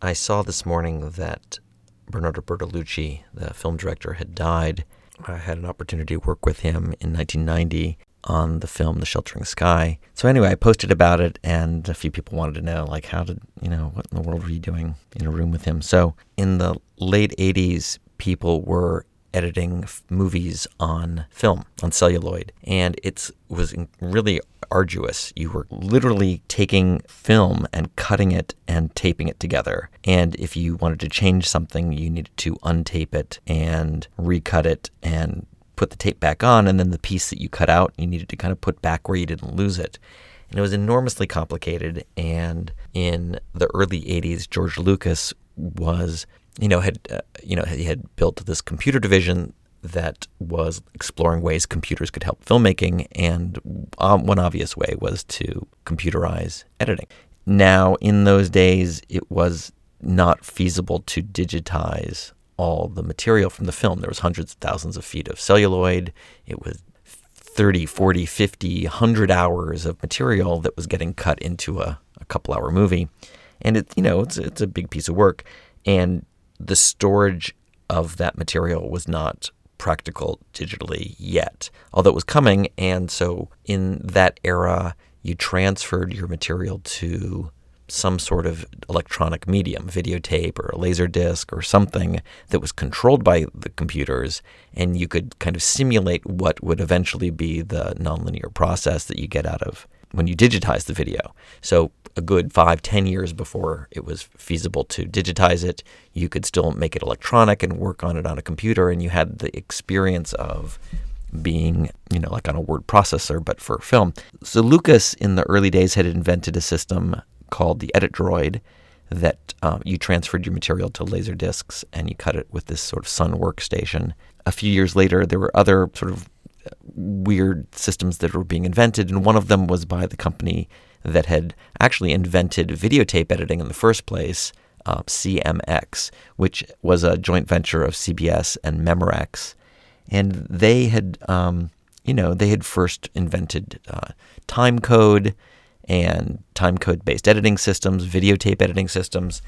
I saw this morning that Bernardo Bertolucci, the film director, had died. I had an opportunity to work with him in 1990 on the film The Sheltering Sky. So anyway, I posted about it and a few people wanted to know like how did, you know, what in the world were you doing in a room with him? So in the late 80s, people were editing f- movies on film, on celluloid, and it was really arduous. You were literally taking film and cutting it and taping it together. And if you wanted to change something, you needed to untape it and recut it and put the tape back on. And then the piece that you cut out, you needed to kind of put back where you didn't lose it. And it was enormously complicated. And in the early 80s, George Lucas was you know, had uh, you know he had built this computer division that was exploring ways computers could help filmmaking, and um, one obvious way was to computerize editing. Now, in those days, it was not feasible to digitize all the material from the film. There was hundreds of thousands of feet of celluloid. It was 30, 40, 50, 100 hours of material that was getting cut into a, a couple hour movie. And it, you know, it's, it's a big piece of work. And the storage of that material was not practical digitally yet, although it was coming. And so in that era, you transferred your material to some sort of electronic medium, videotape or a laser disc or something that was controlled by the computers, and you could kind of simulate what would eventually be the nonlinear process that you get out of when you digitize the video. So a good five, ten years before it was feasible to digitize it, you could still make it electronic and work on it on a computer, and you had the experience of being, you know, like on a word processor, but for film. So Lucas, in the early days, had invented a system called the Edit Droid that um, you transferred your material to laser discs and you cut it with this sort of Sun workstation. A few years later, there were other sort of weird systems that were being invented, and one of them was by the company that had actually invented videotape editing in the first place, uh, CMX, which was a joint venture of CBS and Memorex. And they had, um, you know, they had first invented uh, time code and time code based editing systems, videotape editing systems.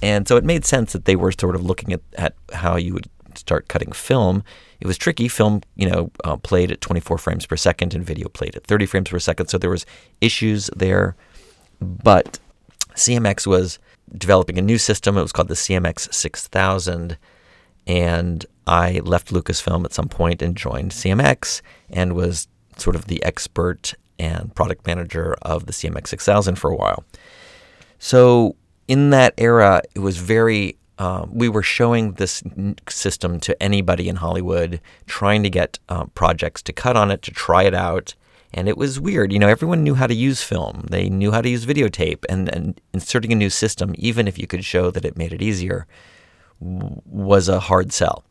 And so it made sense that they were sort of looking at, at how you would start cutting film. It was tricky. Film, you know, uh, played at 24 frames per second, and video played at 30 frames per second. So there was issues there. But CMX was developing a new system. It was called the CMX 6000, and I left Lucasfilm at some point and joined CMX, and was sort of the expert and product manager of the CMX 6000 for a while. So in that era, it was very um, we were showing this system to anybody in Hollywood, trying to get uh, projects to cut on it, to try it out. And it was weird. You know, everyone knew how to use film. They knew how to use videotape. And, and inserting a new system, even if you could show that it made it easier, was a hard sell.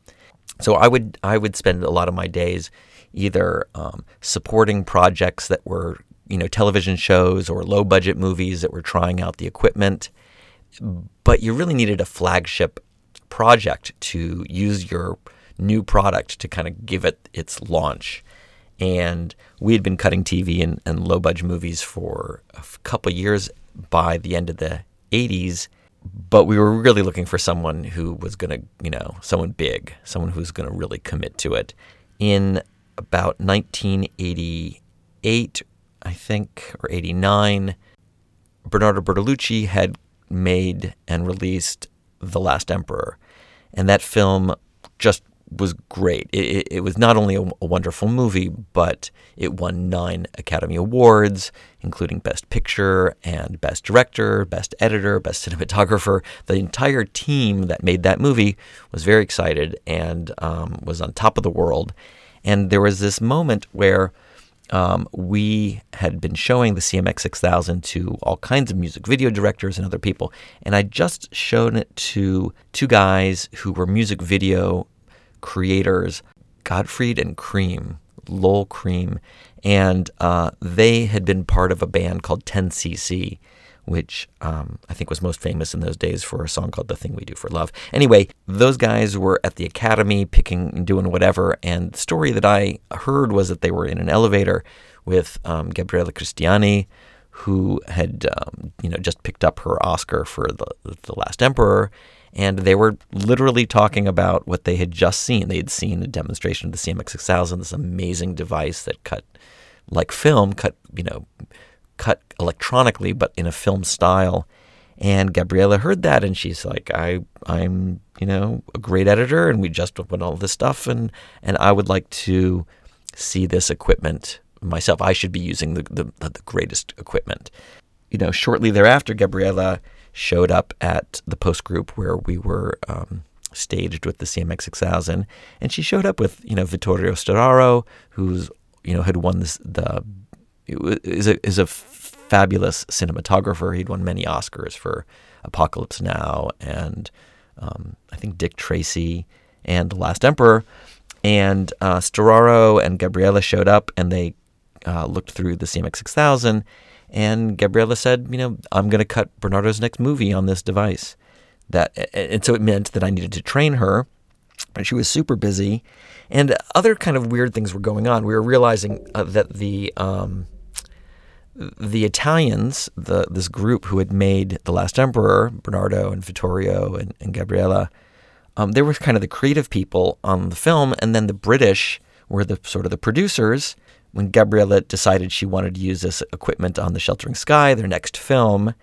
So I would I would spend a lot of my days either um, supporting projects that were you know television shows or low budget movies that were trying out the equipment Mm. but you really needed a flagship project to use your new product to kind of give it its launch. And we had been cutting TV and, and low budget movies for a couple years by the end of the 80s, but we were really looking for someone who was going to, you know, someone big, someone who's going to really commit to it. In about 1988, I think, or 89, Bernardo Bertolucci had made and released The Last Emperor. And that film just was great. It, it, was not only a, a, wonderful movie, but it won nine Academy Awards, including Best Picture and Best Director, Best Editor, Best Cinematographer. The entire team that made that movie was very excited and um, was on top of the world. And there was this moment where um, we had been showing the CMX 6000 to all kinds of music video directors and other people. And I just shown it to two guys who were music video creators, Godley and Creme, Lol Creme. And uh, they had been part of a band called 10cc which um, I think was most famous in those days for a song called The Thing We Do for Love. Anyway, those guys were at the academy picking and doing whatever. And the story that I heard was that they were in an elevator with um, Gabriella Cristiani, who had um, you know just picked up her Oscar for the the Last Emperor, and they were literally talking about what they had just seen. They had seen a demonstration of the CMX6000, this amazing device that cut like film, cut you know, cut electronically, but in a film style. And Gabriella heard that, and she's like, "I, I'm, you know, a great editor, and we just went all this stuff, and and I would like to see this equipment myself. I should be using the, the, the greatest equipment. You know, shortly thereafter, Gabriella showed up at the post group where we were um, staged with the CMX 6000, and she showed up with you know Vittorio Storaro, who's you know had won this the is a is a fabulous cinematographer. He'd won many Oscars for Apocalypse Now and um, I think Dick Tracy and The Last Emperor. And uh, Storaro and Gabriella showed up, and they uh, looked through the CMX 6000, and Gabriella said, you know, I'm going to cut Bernardo's next movie on this device. That and so it meant that I needed to train her, and she was super busy, and other kind of weird things were going on. We were realizing uh, that the um, the Italians, the this group who had made The Last Emperor, Bernardo and Vittorio and, and Gabriella, um, they were kind of the creative people on the film, and then the British were the sort of the producers, when Gabriella decided she wanted to use this equipment on The Sheltering Sky, their next film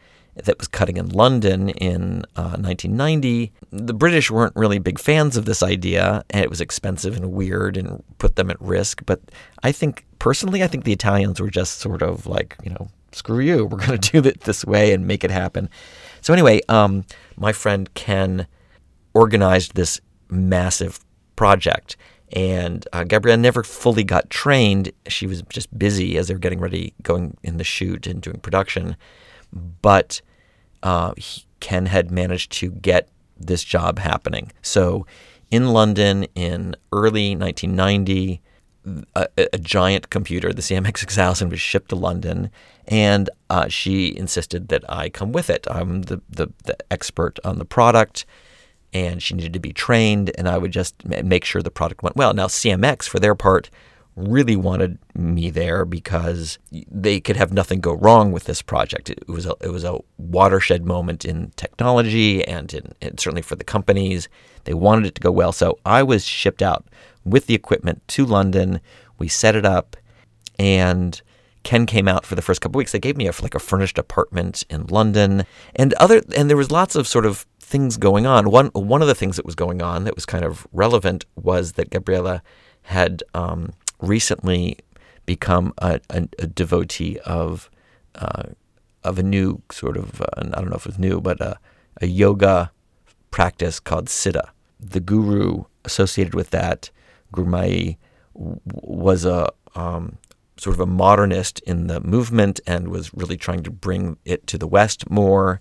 that was cutting in London in uh, 1990, the British weren't really big fans of this idea, and it was expensive and weird and put them at risk. But I think, personally, I think the Italians were just sort of like, you know, screw you, we're going to do it this way and make it happen. So, anyway, um, my friend Ken organized this massive project and uh, Gabriella never fully got trained. She was just busy as they were getting ready, going in the shoot and doing production. But uh, Ken had managed to get this job happening. So in London in early 1990, a, a, giant computer, the CMX 6000, was shipped to London, and uh, she insisted that I come with it. I'm the, the, the expert on the product and she needed to be trained, and I would just make sure the product went well. Now, CMX, for their part, really wanted me there because they could have nothing go wrong with this project. It was a, it was a watershed moment in technology and, in, and certainly for the companies. They wanted it to go well. So I was shipped out with the equipment to London. We set it up, and Ken came out for the first couple weeks. They gave me a, like a furnished apartment in London, and other and there was lots of sort of things going on. One one of the things that was going on that was kind of relevant was that Gabriella had um, recently become a, a, a devotee of uh, of a new sort of uh, I don't know if it was new, but a, a yoga practice called Siddha. The guru associated with that, Gurumayi, was a um, sort of a modernist in the movement and was really trying to bring it to the West more.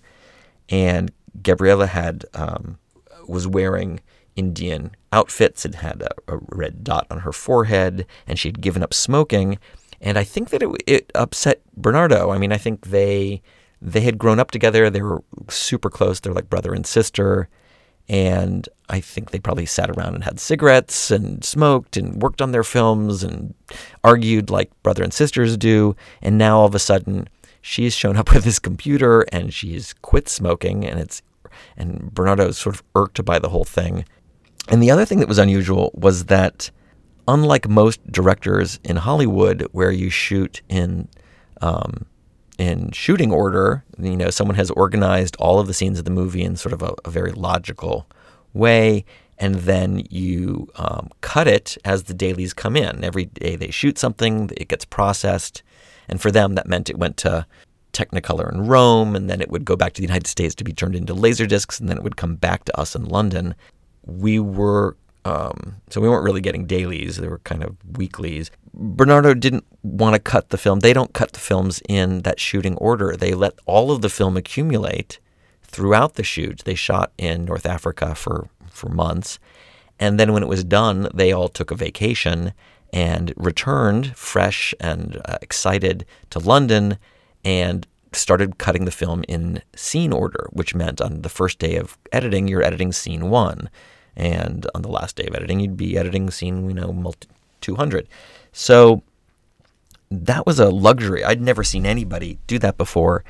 And Gabriella had um, was wearing Indian outfits and had a, a, red dot on her forehead, and she had given up smoking. And I think that it, it upset Bernardo. I mean, I think they they had grown up together. They were super close. They're like brother and sister. And I think they probably sat around and had cigarettes and smoked and worked on their films and argued like brother and sisters do. And now all of a sudden, she's shown up with this computer and she's quit smoking and it's and Bernardo is sort of irked by the whole thing. And the other thing that was unusual was that unlike most directors in Hollywood where you shoot in um, in shooting order, you know, someone has organized all of the scenes of the movie in sort of a, a very logical way, and then you um, cut it as the dailies come in. Every day they shoot something, it gets processed, and for them, that meant it went to Technicolor in Rome, and then it would go back to the United States to be turned into laser discs, and then it would come back to us in London. We were um, so we weren't really getting dailies; they were kind of weeklies. Bernardo didn't want to cut the film. They don't cut the films in that shooting order. They let all of the film accumulate throughout the shoot. They shot in North Africa for for months, and then when it was done, they all took a vacation and returned fresh and uh, excited to London and started cutting the film in scene order, which meant on the first day of editing, you're editing scene one. And on the last day of editing, you'd be editing scene, you know, multi- 200. So that was a luxury. I'd never seen anybody do that before.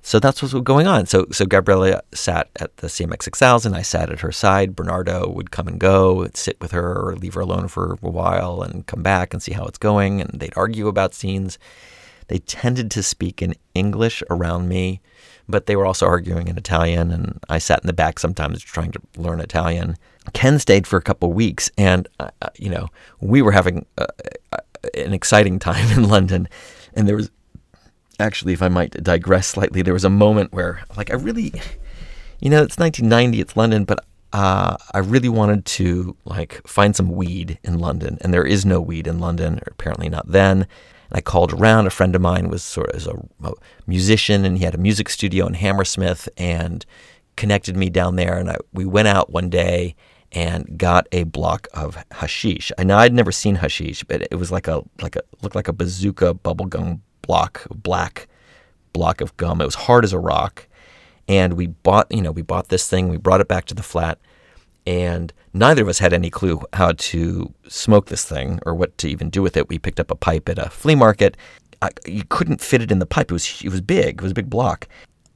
So that's what was going on. So so Gabriella sat at the CMX 6000. I sat at her side. Bernardo would come and go, sit with her, or leave her alone for a while, and come back and see how it's going. And they'd argue about scenes. They tended to speak in English around me, but they were also arguing in Italian. And I sat in the back sometimes trying to learn Italian. Ken stayed for a couple weeks, and uh, uh you know we were having uh, uh, an exciting time in London. And there was actually, if I might digress slightly, there was a moment where, like, I really, you know, it's 1990, it's London, but uh, I really wanted to like find some weed in London, and there is no weed in London, or apparently not then. I called around. A friend of mine was sort of a, a musician, and he had a music studio in Hammersmith, and connected me down there. And I, we went out one day and got a block of hashish. I know I'd never seen hashish, but it was like a like a looked like a bazooka bubblegum block, black block of gum. It was hard as a rock. And we bought, you know, we bought this thing, we brought it back to the flat, and neither of us had any clue how to smoke this thing or what to even do with it. We picked up a pipe at a flea market. I, you couldn't fit it in the pipe. It was it was big. It was a big block.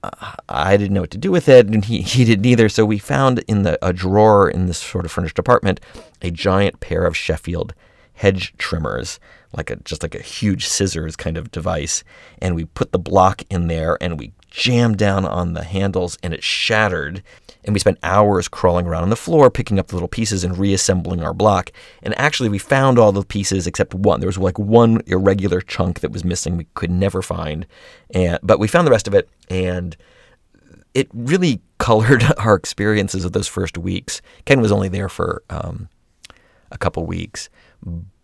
Uh, I didn't know what to do with it, and he, he didn't either. So we found in the a drawer in this sort of furnished apartment a giant pair of Sheffield hedge trimmers like a just like a huge scissors kind of device and we put the block in there and we jammed down on the handles and it shattered. And we spent hours crawling around on the floor picking up the little pieces and reassembling our block. And actually we found all the pieces except one. There was like one irregular chunk that was missing we could never find. And but we found the rest of it and it really colored our experiences of those first weeks. Ken was only there for um, a couple weeks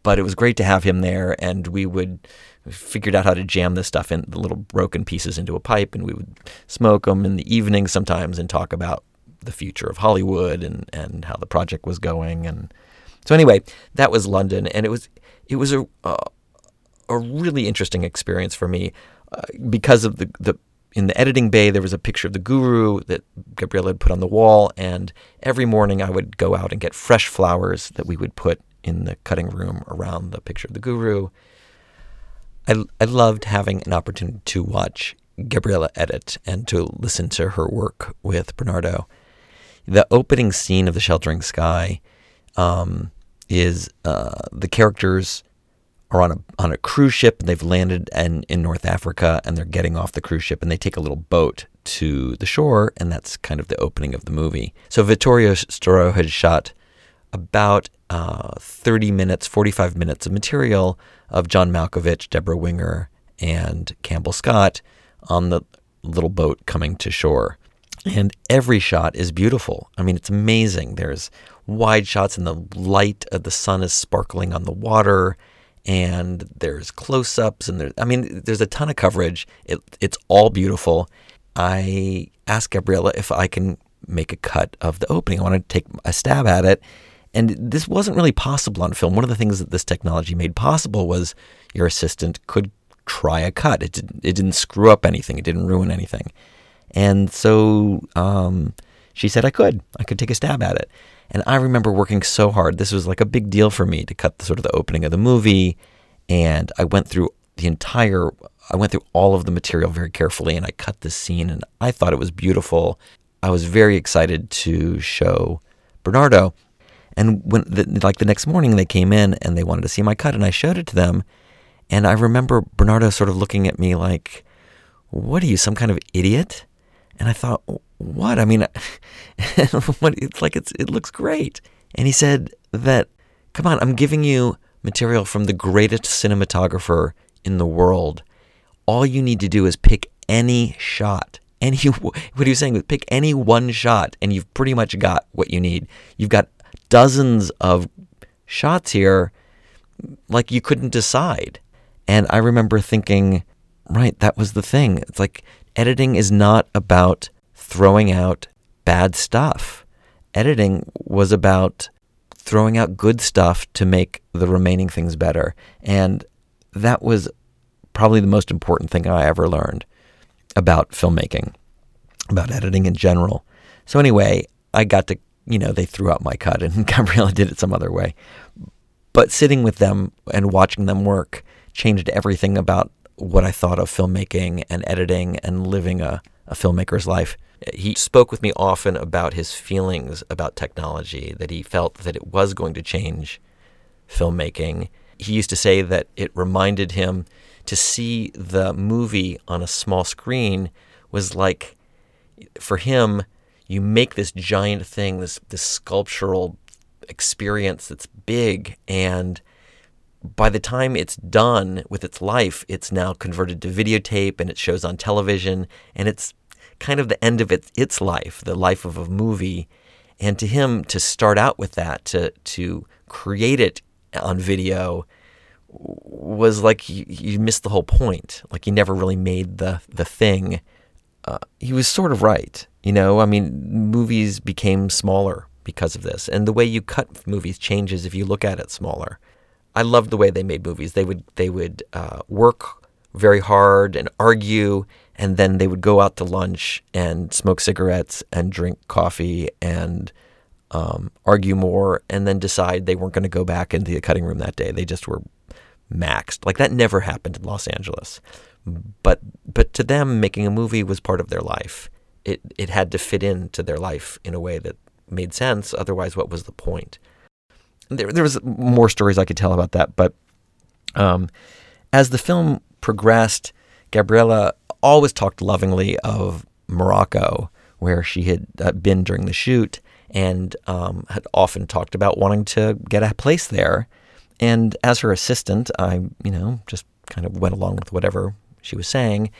but it was great to have him there, and we would figured out how to jam this stuff in the little broken pieces into a pipe, and we would smoke them in the evening sometimes and talk about the future of Hollywood and and how the project was going. And so anyway, that was London, and it was it was a uh, a really interesting experience for me uh, because of the the in the editing bay, there was a picture of the guru that Gabriella had put on the wall, and every morning I would go out and get fresh flowers that we would put in the cutting room around the picture of the guru. I, I loved having an opportunity to watch Gabriella edit and to listen to her work with Bernardo. The opening scene of The Sheltering Sky um, is uh, the characters are on a on a cruise ship and they've landed in, in North Africa and they're getting off the cruise ship and they take a little boat to the shore and that's kind of the opening of the movie. So Vittorio Storaro had shot about uh, 30 minutes, 45 minutes of material of John Malkovich, Debra Winger, and Campbell Scott on the little boat coming to shore. And every shot is beautiful. I mean, it's amazing. There's wide shots, and the light of the sun is sparkling on the water, and there's close ups, and there's, I mean, there's a ton of coverage. It, it's all beautiful. I asked Gabriella if I can make a cut of the opening. I want to take a stab at it and this wasn't really possible on film. One of the things that this technology made possible was your assistant could try a cut. It didn't, it didn't screw up anything. It didn't ruin anything. And so um, she said I could. I could take a stab at it. And I remember working so hard. This was like a big deal for me to cut the sort of the opening of the movie. And I went through the entire I went through all of the material very carefully and I cut this scene and I thought it was beautiful. I was very excited to show Bernardo and when the, like the next morning they came in and they wanted to see my cut and I showed it to them. And I remember Bernardo sort of looking at me like, "What are you, some kind of idiot?" And I thought, "What? I mean, it's like it's it looks great." And he said that, "Come on, I'm giving you material from the greatest cinematographer in the world. All you need to do is pick any shot any what he was saying was pick any one shot and you've pretty much got what you need. You've got dozens of shots here, like you couldn't decide. And I remember thinking, right, that was the thing. It's like editing is not about throwing out bad stuff. Editing was about throwing out good stuff to make the remaining things better. And that was probably the most important thing I ever learned about filmmaking, about editing in general. So, anyway, I got to you know, they threw out my cut and Gabriella did it some other way. But sitting with them and watching them work changed everything about what I thought of filmmaking and editing and living a, a filmmaker's life. He spoke with me often about his feelings about technology, that he felt that it was going to change filmmaking. He used to say that it reminded him to see the movie on a small screen was like, for him, you make this giant thing, this this sculptural experience that's big, and by the time it's done with its life, it's now converted to videotape and it shows on television, and it's kind of the end of its its life, the life of a movie. And to him, to start out with that, to to create it on video, was like you, you missed the whole point. Like you never really made the the thing. Uh, he was sort of right. You know, I mean, movies became smaller because of this, and the way you cut movies changes if you look at it smaller. I loved the way they made movies. They would they would uh, work very hard and argue, and then they would go out to lunch and smoke cigarettes and drink coffee and um, argue more, and then decide they weren't going to go back into the cutting room that day. They just were maxed. Like that never happened in Los Angeles. But but to them, making a movie was part of their life. It it had to fit into their life in a way that made sense. Otherwise, what was the point? There there was more stories I could tell about that, but um, as the film progressed, Gabriella always talked lovingly of Morocco, where she had uh, been during the shoot, and um, had often talked about wanting to get a place there. And as her assistant, I, you know, just kind of went along with whatever she was saying.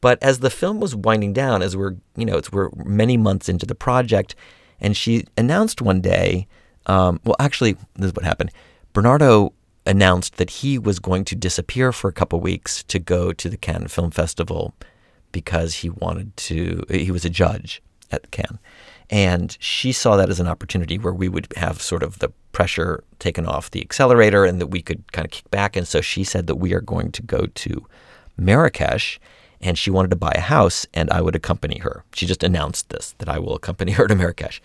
But as the film was winding down, as we're, you know, it's we're many months into the project, and she announced one day, um, well, actually, this is what happened. Bernardo announced that he was going to disappear for a couple weeks to go to the Cannes Film Festival because he wanted to. He was a judge at Cannes, and she saw that as an opportunity where we would have sort of the pressure taken off the accelerator and that we could kind of kick back. And so she said that we are going to go to Marrakesh and she wanted to buy a house and I would accompany her. She just announced this that I will accompany her to Marrakesh.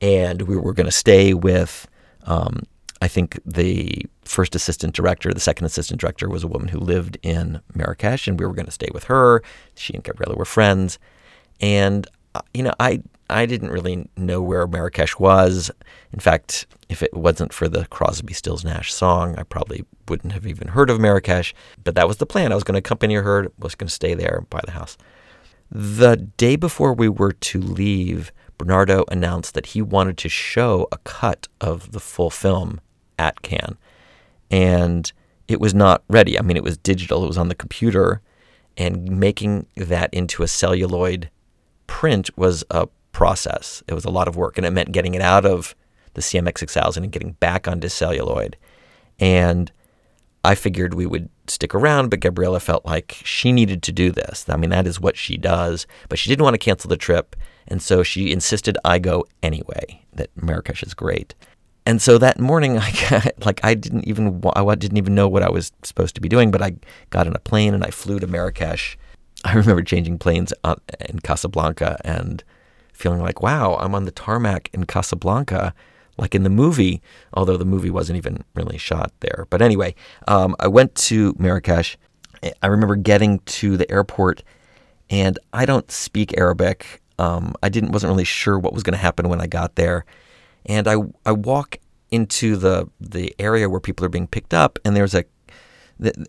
And we were going to stay with, um, I think, the first assistant director. The second assistant director was a woman who lived in Marrakesh, and we were going to stay with her. She and Gabriella were friends. And, uh, you know, I I didn't really know where Marrakesh was. In fact, if it wasn't for the Crosby, Stills, Nash song, I probably wouldn't have even heard of Marrakesh. But that was the plan. I was going to accompany her, was going to stay there, buy the house. The day before we were to leave, Bernardo announced that he wanted to show a cut of the full film at Cannes. And it was not ready. I mean, it was digital, it was on the computer. And making that into a celluloid print was a process. It was a lot of work, and it meant getting it out of the CMX6000 and getting back onto celluloid. And I figured we would stick around, but Gabriella felt like she needed to do this. I mean, that is what she does, but she didn't want to cancel the trip, and so she insisted I go anyway. That Marrakesh is great. And so that morning, I got, like I didn't even I didn't even know what I was supposed to be doing, but I got on a plane and I flew to Marrakesh. I remember changing planes uh, in Casablanca and feeling like, wow, I'm on the tarmac in Casablanca, like in the movie, although the movie wasn't even really shot there. But anyway, um, I went to Marrakesh. I remember getting to the airport, and I don't speak Arabic. Um, I didn't wasn't really sure what was going to happen when I got there, and I I walk into the the area where people are being picked up, and there's a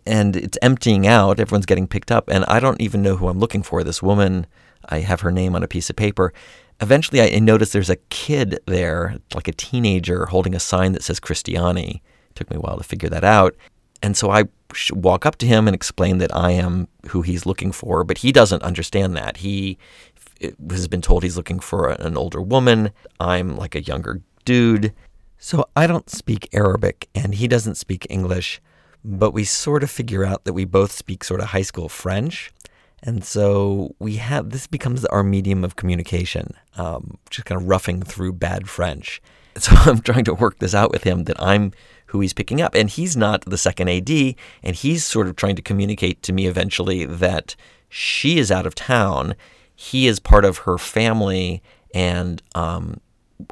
and it's emptying out. Everyone's getting picked up, and I don't even know who I'm looking for. This woman I have her name on a piece of paper. Eventually, I notice there's a kid there, like a teenager, holding a sign that says Cristiani. It took me a while to figure that out. And so I walk up to him and explain that I am who he's looking for, but he doesn't understand that. He has been told he's looking for an older woman. I'm like a younger dude. So I don't speak Arabic and he doesn't speak English, but we sort of figure out that we both speak sort of high school French. And so we have this becomes our medium of communication, um, just kind of roughing through bad French. So I'm trying to work this out with him that I'm who he's picking up, and he's not the second AD, and he's sort of trying to communicate to me eventually that she is out of town, he is part of her family, and um,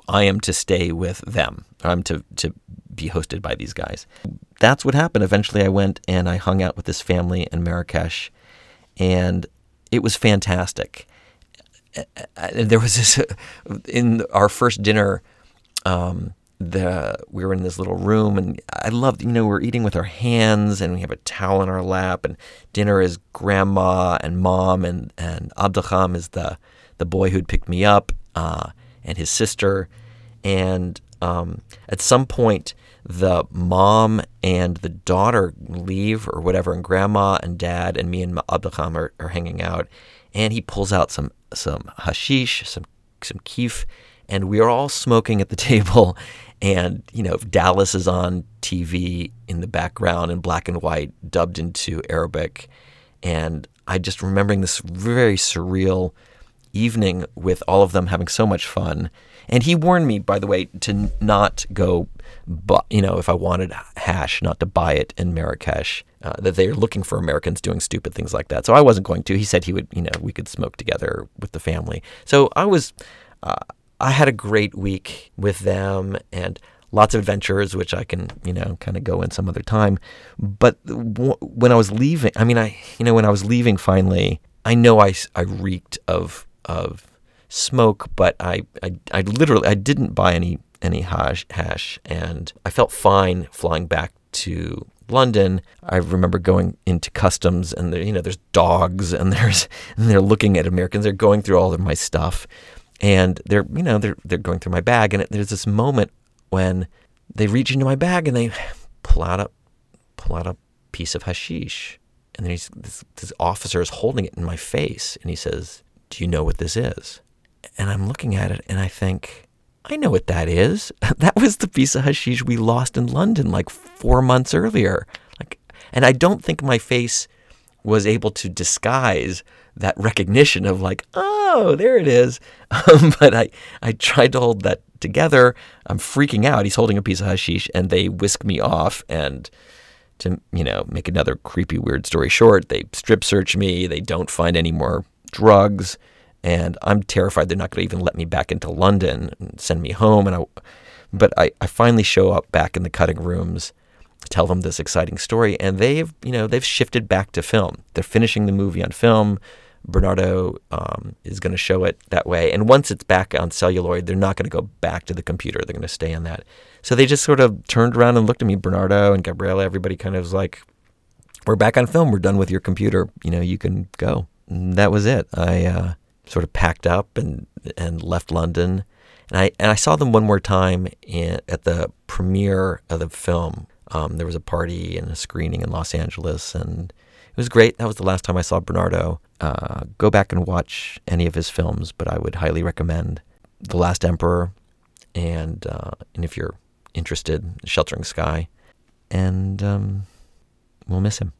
I am to stay with them. I'm to to be hosted by these guys. That's what happened. Eventually, I went and I hung out with this family in Marrakesh, and it was fantastic. There was this in our first dinner. Um, the we were in this little room and I loved you know we're eating with our hands and we have a towel in our lap and dinner is grandma and mom and and Abdelham is the the boy who'd picked me up uh, and his sister and um, at some point the mom and the daughter leave or whatever and grandma and dad and me and Abdelham are, are hanging out and he pulls out some some hashish some some keef and we are all smoking at the table and you know Dallas is on TV in the background in black and white, dubbed into Arabic, and I just remembering this very surreal evening with all of them having so much fun. And he warned me, by the way, to not go, but you know, if I wanted hash, not to buy it in Marrakesh. Uh, that they are looking for Americans doing stupid things like that. So I wasn't going to. He said he would, you know, we could smoke together with the family. So I was. Uh, I had a great week with them and lots of adventures, which I can, you know, kind of go in some other time. But when I was leaving, I mean, I, you know, when I was leaving finally, I know I, I reeked of, of smoke, but I, I, I literally, I didn't buy any, any hash, hash and I felt fine flying back to London, I remember going into customs and there, you know, there's dogs and there's and they're looking at Americans. They're going through all of my stuff, and they're you know they're they're going through my bag, and it, there's this moment when they reach into my bag and they pull out a pull out a piece of hashish, and then this, this officer is holding it in my face, and he says, "Do you know what this is?" And I'm looking at it, and I think. I know what that is. That was the piece of hashish we lost in London like four months earlier. Like, and I don't think my face was able to disguise that recognition of like, oh, there it is. Um, but I, I tried to hold that together. I'm freaking out. He's holding a piece of hashish, and they whisk me off. And to you know make another creepy, weird story short, they strip search me. They don't find any more drugs, and I'm terrified they're not going to even let me back into London and send me home. And I, but I, I finally show up back in the cutting rooms tell them this exciting story and they've you know they've shifted back to film they're finishing the movie on film Bernardo um, is going to show it that way. And once it's back on celluloid, they're not going to go back to the computer. They're going to stay on that. So they just sort of turned around and looked at me, Bernardo and Gabriella. Everybody kind of was like, "We're back on film. We're done with your computer. You know, you can go." And that was it. I uh, sort of packed up and and left London. And I and I saw them one more time in, at the premiere of the film. Um, there was a party and a screening in Los Angeles, and it was great. That was the last time I saw Bernardo. Uh, go back and watch any of his films, but I would highly recommend The Last Emperor, and uh, and if you're interested, Sheltering Sky, and um, we'll miss him.